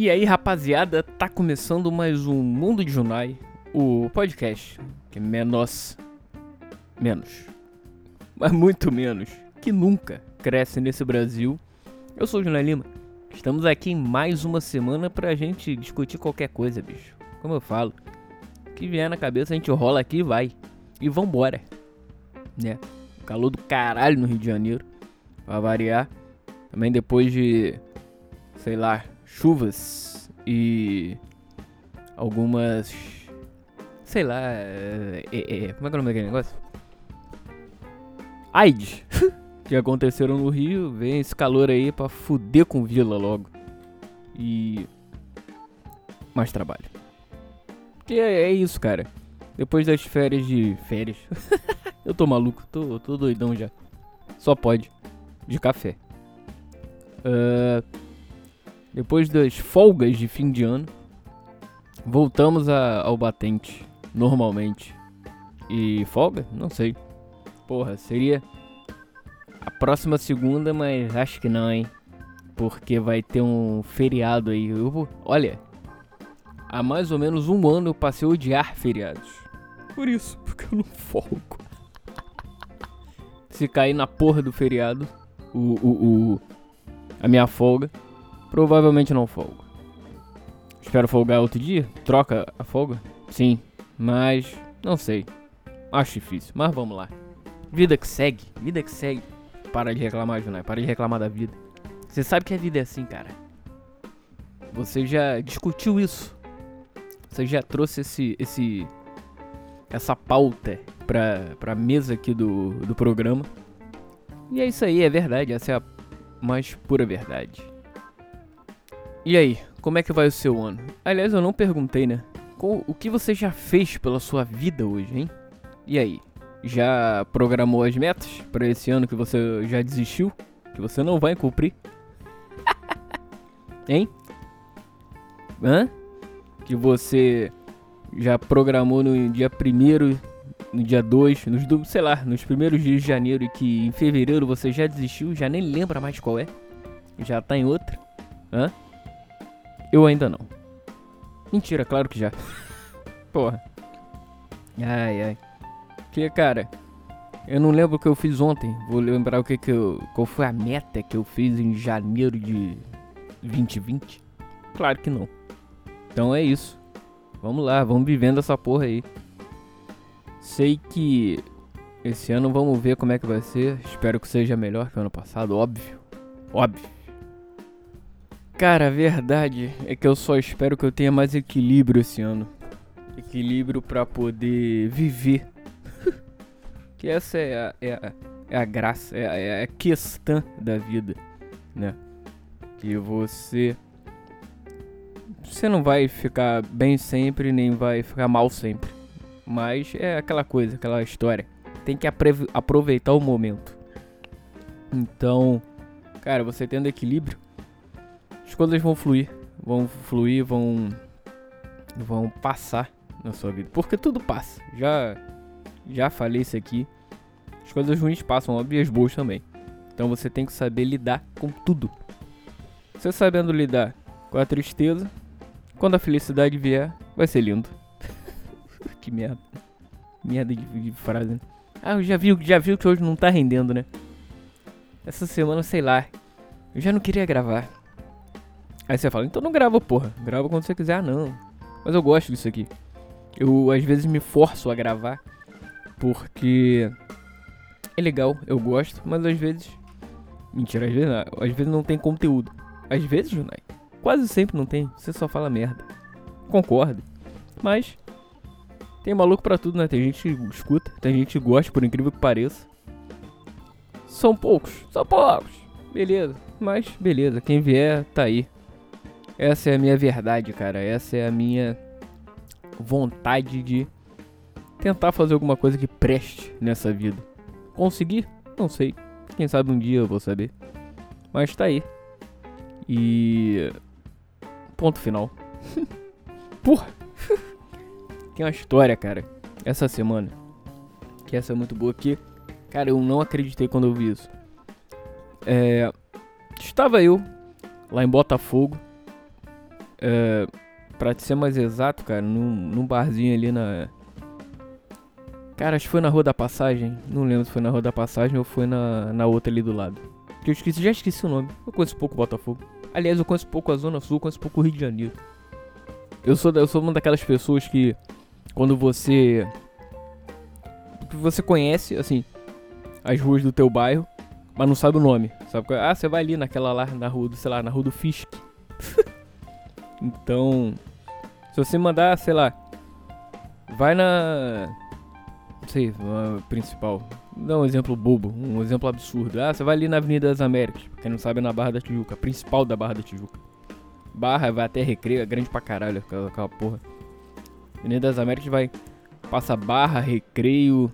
E aí, rapaziada, tá começando mais um Mundo de Junai, o podcast que é menos. menos. Mas muito menos que nunca cresce nesse Brasil. Eu sou o Junai Lima. Estamos aqui em mais uma semana pra gente discutir qualquer coisa, bicho. Como eu falo, o que vier na cabeça a gente rola aqui e vai. E vambora. Né? Calor do caralho no Rio de Janeiro. Pra variar. Também depois de. sei lá, chuvas e algumas. Sei lá. É, é, é, como é que é o nome daquele negócio? AIDS. que aconteceram no Rio. Vem esse calor aí pra fuder com vila logo. E. Mais trabalho. Que é, é isso, cara. Depois das férias de. Férias? Eu tô maluco, tô, tô doidão já. Só pode. De café. Uh, depois das folgas de fim de ano, voltamos a, ao batente, normalmente. E folga? Não sei. Porra, seria a próxima segunda, mas acho que não, hein? Porque vai ter um feriado aí. Eu vou, olha, há mais ou menos um ano eu passei a odiar feriados. Por isso, porque eu não folgo. Se cair na porra do feriado, o, o, o a minha folga, provavelmente não folgo. Espero folgar outro dia? Troca a folga? Sim, mas não sei. Acho difícil, mas vamos lá. Vida que segue, vida que segue. Para de reclamar, Junai, para de reclamar da vida. Você sabe que a vida é assim, cara. Você já discutiu isso. Você já trouxe esse, esse essa pauta pra, pra mesa aqui do, do programa. E é isso aí, é verdade. Essa é a mais pura verdade. E aí, como é que vai o seu ano? Aliás, eu não perguntei, né? O que você já fez pela sua vida hoje, hein? E aí, já programou as metas para esse ano que você já desistiu? Que você não vai cumprir? hein? Hã? Que você já programou no dia 1 no dia 2, nos, sei lá, nos primeiros dias de janeiro e que em fevereiro você já desistiu, já nem lembra mais qual é, já tá em outra, hã? Eu ainda não. Mentira, claro que já. Porra. Ai, ai. Que, cara, eu não lembro o que eu fiz ontem. Vou lembrar o que que eu... Qual foi a meta que eu fiz em janeiro de 2020? Claro que não. Então é isso. Vamos lá, vamos vivendo essa porra aí. Sei que esse ano vamos ver como é que vai ser. Espero que seja melhor que o ano passado, óbvio. Óbvio. Cara, a verdade é que eu só espero que eu tenha mais equilíbrio esse ano. Equilíbrio para poder viver. que essa é a, é a, é a graça, é a, é a questão da vida, né? Que você você não vai ficar bem sempre, nem vai ficar mal sempre. Mas é aquela coisa, aquela história. Tem que aproveitar o momento. Então, cara, você tendo equilíbrio, as coisas vão fluir. Vão fluir, vão. vão passar na sua vida. Porque tudo passa. Já. Já falei isso aqui. As coisas ruins passam, óbvio, e as boas também. Então você tem que saber lidar com tudo. Você sabendo lidar com a tristeza, quando a felicidade vier, vai ser lindo que merda. Merda de, de frase. Né? Ah, eu já vi, já viu que hoje não tá rendendo, né? Essa semana, sei lá. Eu já não queria gravar. Aí você fala, então não grava, porra. Grava quando você quiser. Ah, não. Mas eu gosto disso aqui. Eu às vezes me forço a gravar. Porque é legal, eu gosto, mas às vezes. Mentira, às vezes, não, às vezes não tem conteúdo. Às vezes, Junai, quase sempre não tem. Você só fala merda. Concordo. Mas tem maluco pra tudo, né? Tem gente que escuta, tem gente que gosta, por incrível que pareça. São poucos, são poucos. Beleza, mas beleza, quem vier tá aí. Essa é a minha verdade, cara. Essa é a minha vontade de tentar fazer alguma coisa que preste nessa vida. Conseguir? Não sei. Quem sabe um dia eu vou saber. Mas tá aí. E. Ponto final. Porra! Tem uma história, cara, essa semana. Que essa é muito boa aqui. Cara, eu não acreditei quando eu vi isso. É, estava eu lá em Botafogo. É, pra ser mais exato, cara, num, num barzinho ali na. Cara, acho que foi na Rua da Passagem. Não lembro se foi na Rua da Passagem ou foi na, na outra ali do lado. Que eu esqueci, já esqueci o nome. Eu conheço pouco Botafogo. Aliás, eu conheço pouco a Zona Sul, conheço pouco o Rio de Janeiro. Eu sou, eu sou uma daquelas pessoas que quando você você conhece assim as ruas do teu bairro, mas não sabe o nome. Sabe? Ah, você vai ali naquela lá na rua do, sei lá, na rua do Fisk. então, se você mandar, sei lá, vai na não sei, na principal. Dá um exemplo bobo, um exemplo absurdo. Ah, você vai ali na Avenida das Américas, quem não sabe é na Barra da Tijuca, a principal da Barra da Tijuca. Barra vai até Recreio, é grande pra caralho aquela, aquela porra. Avenida das Américas vai. Passa Barra, Recreio.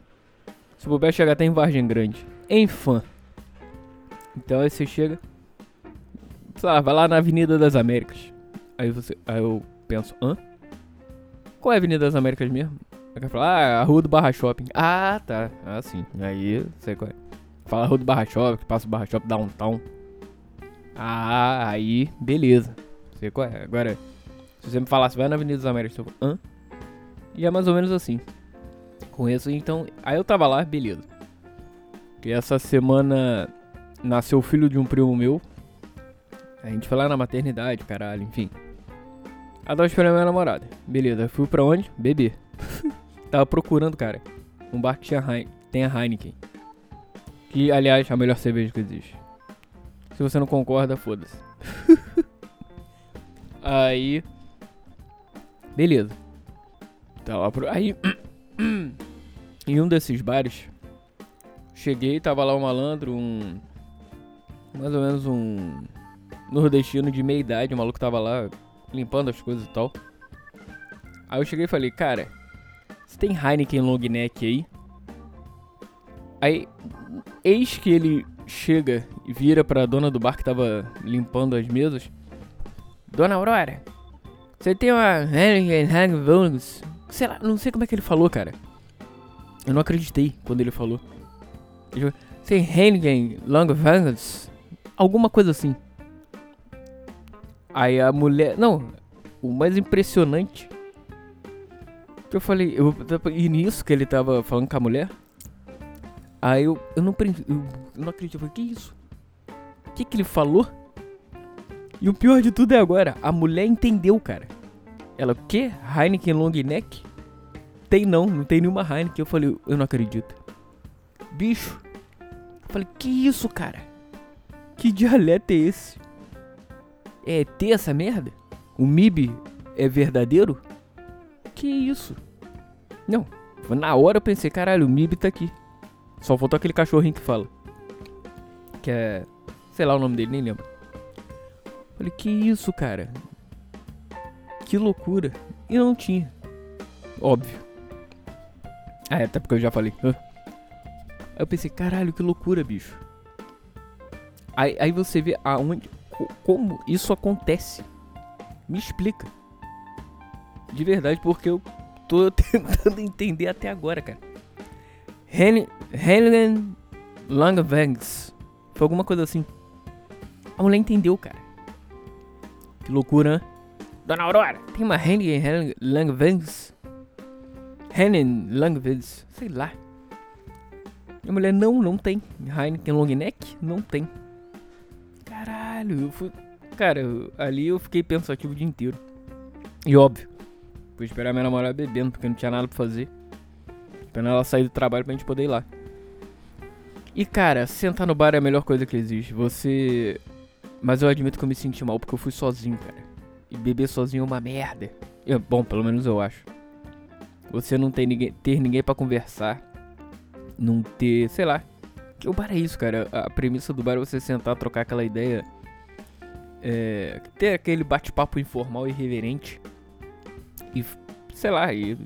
Se puder chegar até em Vargem Grande. Em fã. Então aí você chega. Sei lá, vai lá na Avenida das Américas. Aí você. Aí eu penso, hã? Qual é a Avenida das Américas mesmo? Aí eu falo, ah, a rua do Barra Shopping. Ah, tá. Ah, sim. Aí, sei qual é. Fala rua do Barra Shopping, passa o Barra Shopping downtown. Ah, aí, beleza. Sei qual é. Agora, se você me falasse, vai na Avenida das Américas, eu falo, hã? E é mais ou menos assim. Isso, então. Aí eu tava lá, beleza. E essa semana nasceu o filho de um primo meu. A gente foi lá na maternidade, caralho, enfim. Aí tava esperando minha namorada. Beleza, fui pra onde? Beber. tava procurando, cara, um bar que tinha Heine tem a Heineken. Que, aliás, é a melhor cerveja que existe. Se você não concorda, foda-se. Aí. Beleza. Tá lá pro. Aí. em um desses bares. Cheguei, tava lá um malandro, um. Mais ou menos um. Nordestino de meia idade, o maluco tava lá limpando as coisas e tal. Aí eu cheguei e falei, cara, você tem Heineken long neck aí? Aí, eis que ele chega e vira pra dona do bar que tava limpando as mesas. Dona Aurora, você tem uma Heineken long Sei lá, não sei como é que ele falou, cara. Eu não acreditei quando ele falou. Tem Heineken long? Alguma coisa assim. Aí a mulher. Não, o mais impressionante. Que eu falei. Eu, e nisso que ele tava falando com a mulher. Aí eu, eu, não, eu, eu não acredito. Eu falei, que isso? O que, que ele falou? E o pior de tudo é agora. A mulher entendeu, cara. Ela, o quê? Heineken long neck? Tem não, não tem nenhuma Heineken. Eu falei, eu não acredito. Bicho. Eu falei, que isso, cara? Que dialeto é esse? É ter essa merda? O MIB é verdadeiro? Que isso? Não, na hora eu pensei, caralho, o MIB tá aqui. Só faltou aquele cachorrinho que fala. Que é. Sei lá o nome dele, nem lembro. Falei, que isso, cara? Que loucura. E não tinha. Óbvio. Ah, é, até porque eu já falei. Aí eu pensei, caralho, que loucura, bicho. Aí, aí você vê aonde. Como isso acontece. Me explica. De verdade, porque eu tô tentando entender até agora, cara. Helen Langvangs. Foi alguma coisa assim. A mulher entendeu, cara. Que loucura, né? Dona Aurora, tem uma Helen Langvangs? Helen Langvangs, sei lá. A mulher, não, não tem. Heineken long neck? Não tem. Caralho, eu fui. Cara, eu, ali eu fiquei pensativo o dia inteiro. E óbvio, fui esperar minha namorada bebendo, porque não tinha nada pra fazer. Esperando ela sair do trabalho pra gente poder ir lá. E cara, sentar no bar é a melhor coisa que existe. Você. Mas eu admito que eu me senti mal porque eu fui sozinho, cara. E beber sozinho é uma merda. Eu, bom, pelo menos eu acho. Você não tem ninguém, ter ninguém para conversar. Não ter, sei lá. Que o bar é isso, cara. A premissa do bar é você sentar, trocar aquela ideia é, ter aquele bate-papo informal e irreverente. E, sei lá, e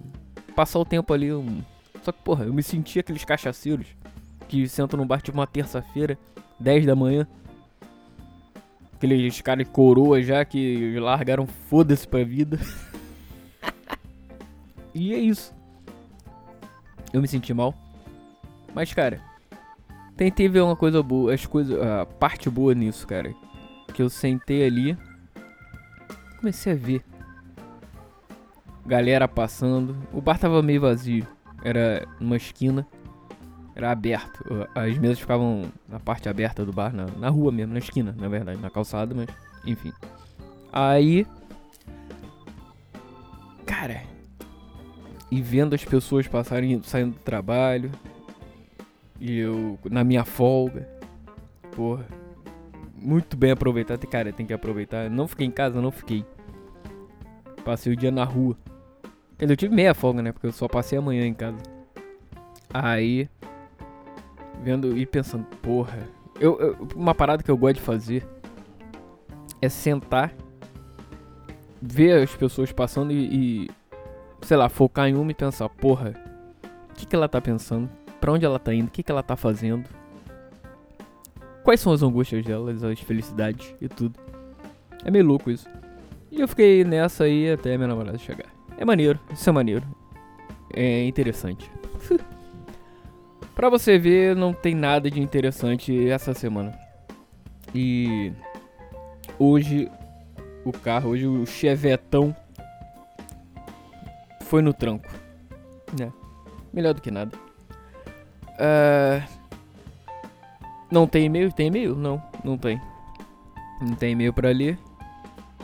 passar o tempo ali. Um... Só que, porra, eu me senti aqueles cachaceiros que sentam no bar tipo uma terça-feira, 10 da manhã. Aqueles caras de coroa já que largaram foda-se pra vida. e é isso. Eu me senti mal. Mas, cara, tentei ver uma coisa boa, as coisas, a parte boa nisso, cara que eu sentei ali comecei a ver galera passando. O bar tava meio vazio. Era numa esquina. Era aberto. As mesas ficavam na parte aberta do bar, na, na rua mesmo, na esquina, na verdade, na calçada, mas enfim. Aí. Cara. E vendo as pessoas passarem saindo do trabalho. E eu na minha folga. Porra. Muito bem aproveitado. Cara, tem que aproveitar. Não fiquei em casa, não fiquei. Passei o dia na rua. Eu tive meia folga, né? Porque eu só passei amanhã em casa. Aí. Vendo e pensando, porra. Eu, eu, uma parada que eu gosto de fazer é sentar, ver as pessoas passando e, e sei lá, focar em uma e pensar, porra, o que, que ela tá pensando? Pra onde ela tá indo? O que, que ela tá fazendo? Quais são as angústias delas, as felicidades e tudo. É meio louco isso. E eu fiquei nessa aí até minha namorada chegar. É maneiro, isso é maneiro. É interessante. pra você ver, não tem nada de interessante essa semana. E hoje o carro, hoje o Chevetão foi no tranco. Né? Melhor do que nada. Uh, não tem e-mail? Tem e-mail? Não, não tem. Não tem e-mail pra ler.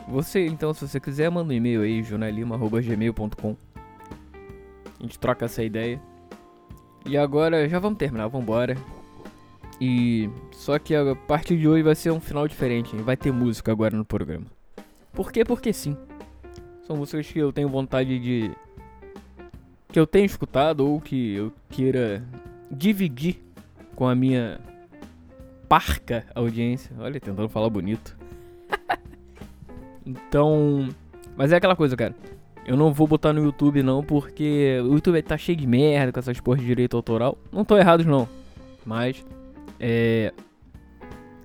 Você, então, se você quiser, manda um e-mail aí, jornalima.gmail.com. A gente troca essa ideia. E agora, já vamos terminar, vamos embora. E só que a partir de hoje vai ser um final diferente, hein? vai ter música agora no programa. Por quê? Porque sim. São músicas que eu tenho vontade de que eu tenho escutado ou que eu queira dividir com a minha parca audiência. Olha, tentando falar bonito. então, mas é aquela coisa, cara. Eu não vou botar no YouTube não, porque o YouTube tá cheio de merda com essas porras de direito autoral. Não tô errados não, mas é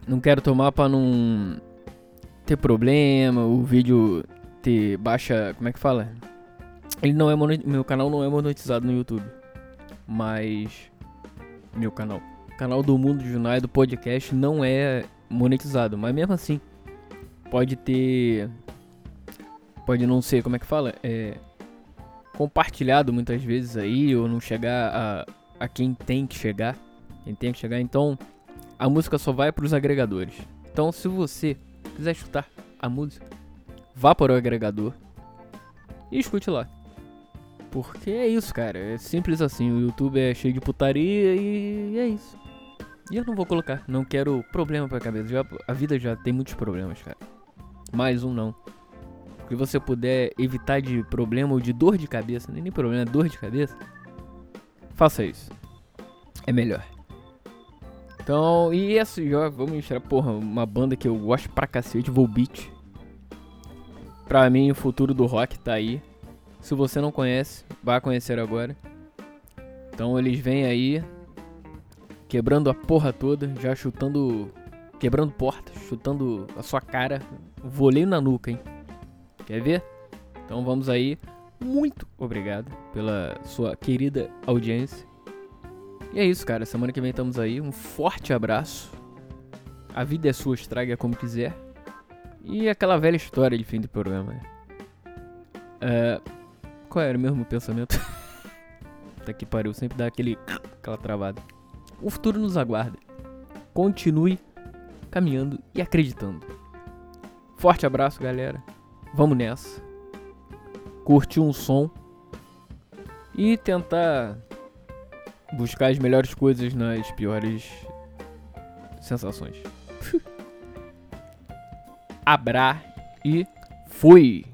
não quero tomar para não ter problema, o vídeo ter baixa, como é que fala? Ele não é meu canal não é monetizado no YouTube, mas meu canal, canal do Mundo Junai do podcast não é monetizado, mas mesmo assim pode ter pode não ser, como é que fala? É compartilhado muitas vezes aí ou não chegar a, a quem tem que chegar, quem tem que chegar. Então, a música só vai para os agregadores. Então, se você quiser escutar a música, vá para o agregador e escute lá. Porque é isso, cara. É simples assim. O YouTube é cheio de putaria e é isso. E eu não vou colocar. Não quero problema pra cabeça. Já, a vida já tem muitos problemas, cara. Mais um não. Se você puder evitar de problema ou de dor de cabeça, nem, nem problema, é dor de cabeça. Faça isso. É melhor. Então, e esse jogo, vamos mostrar, porra, uma banda que eu gosto pra cacete, Volbeat. Pra mim, o futuro do rock tá aí. Se você não conhece, vá conhecer agora. Então, eles vêm aí, quebrando a porra toda, já chutando, quebrando portas, chutando a sua cara, voleio na nuca, hein. Quer ver? Então, vamos aí. Muito obrigado pela sua querida audiência. E é isso, cara. Semana que vem estamos aí. Um forte abraço. A vida é sua, estraga como quiser. E aquela velha história de fim do programa. Uh, qual era o mesmo pensamento? Tá que pariu, sempre dá aquele aquela travada. O futuro nos aguarda. Continue caminhando e acreditando. Forte abraço, galera. Vamos nessa. Curtir um som e tentar buscar as melhores coisas nas piores sensações. Abra e fui!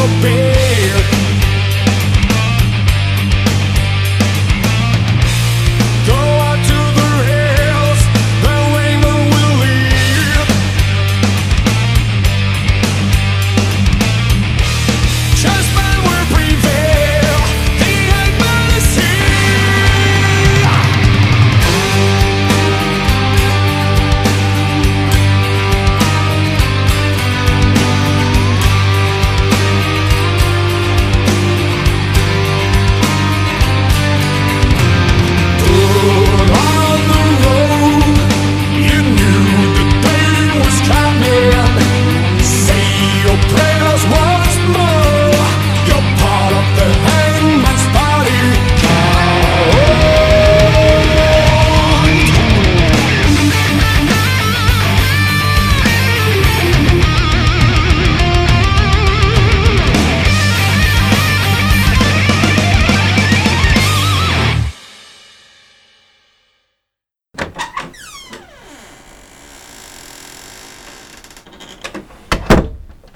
your bed.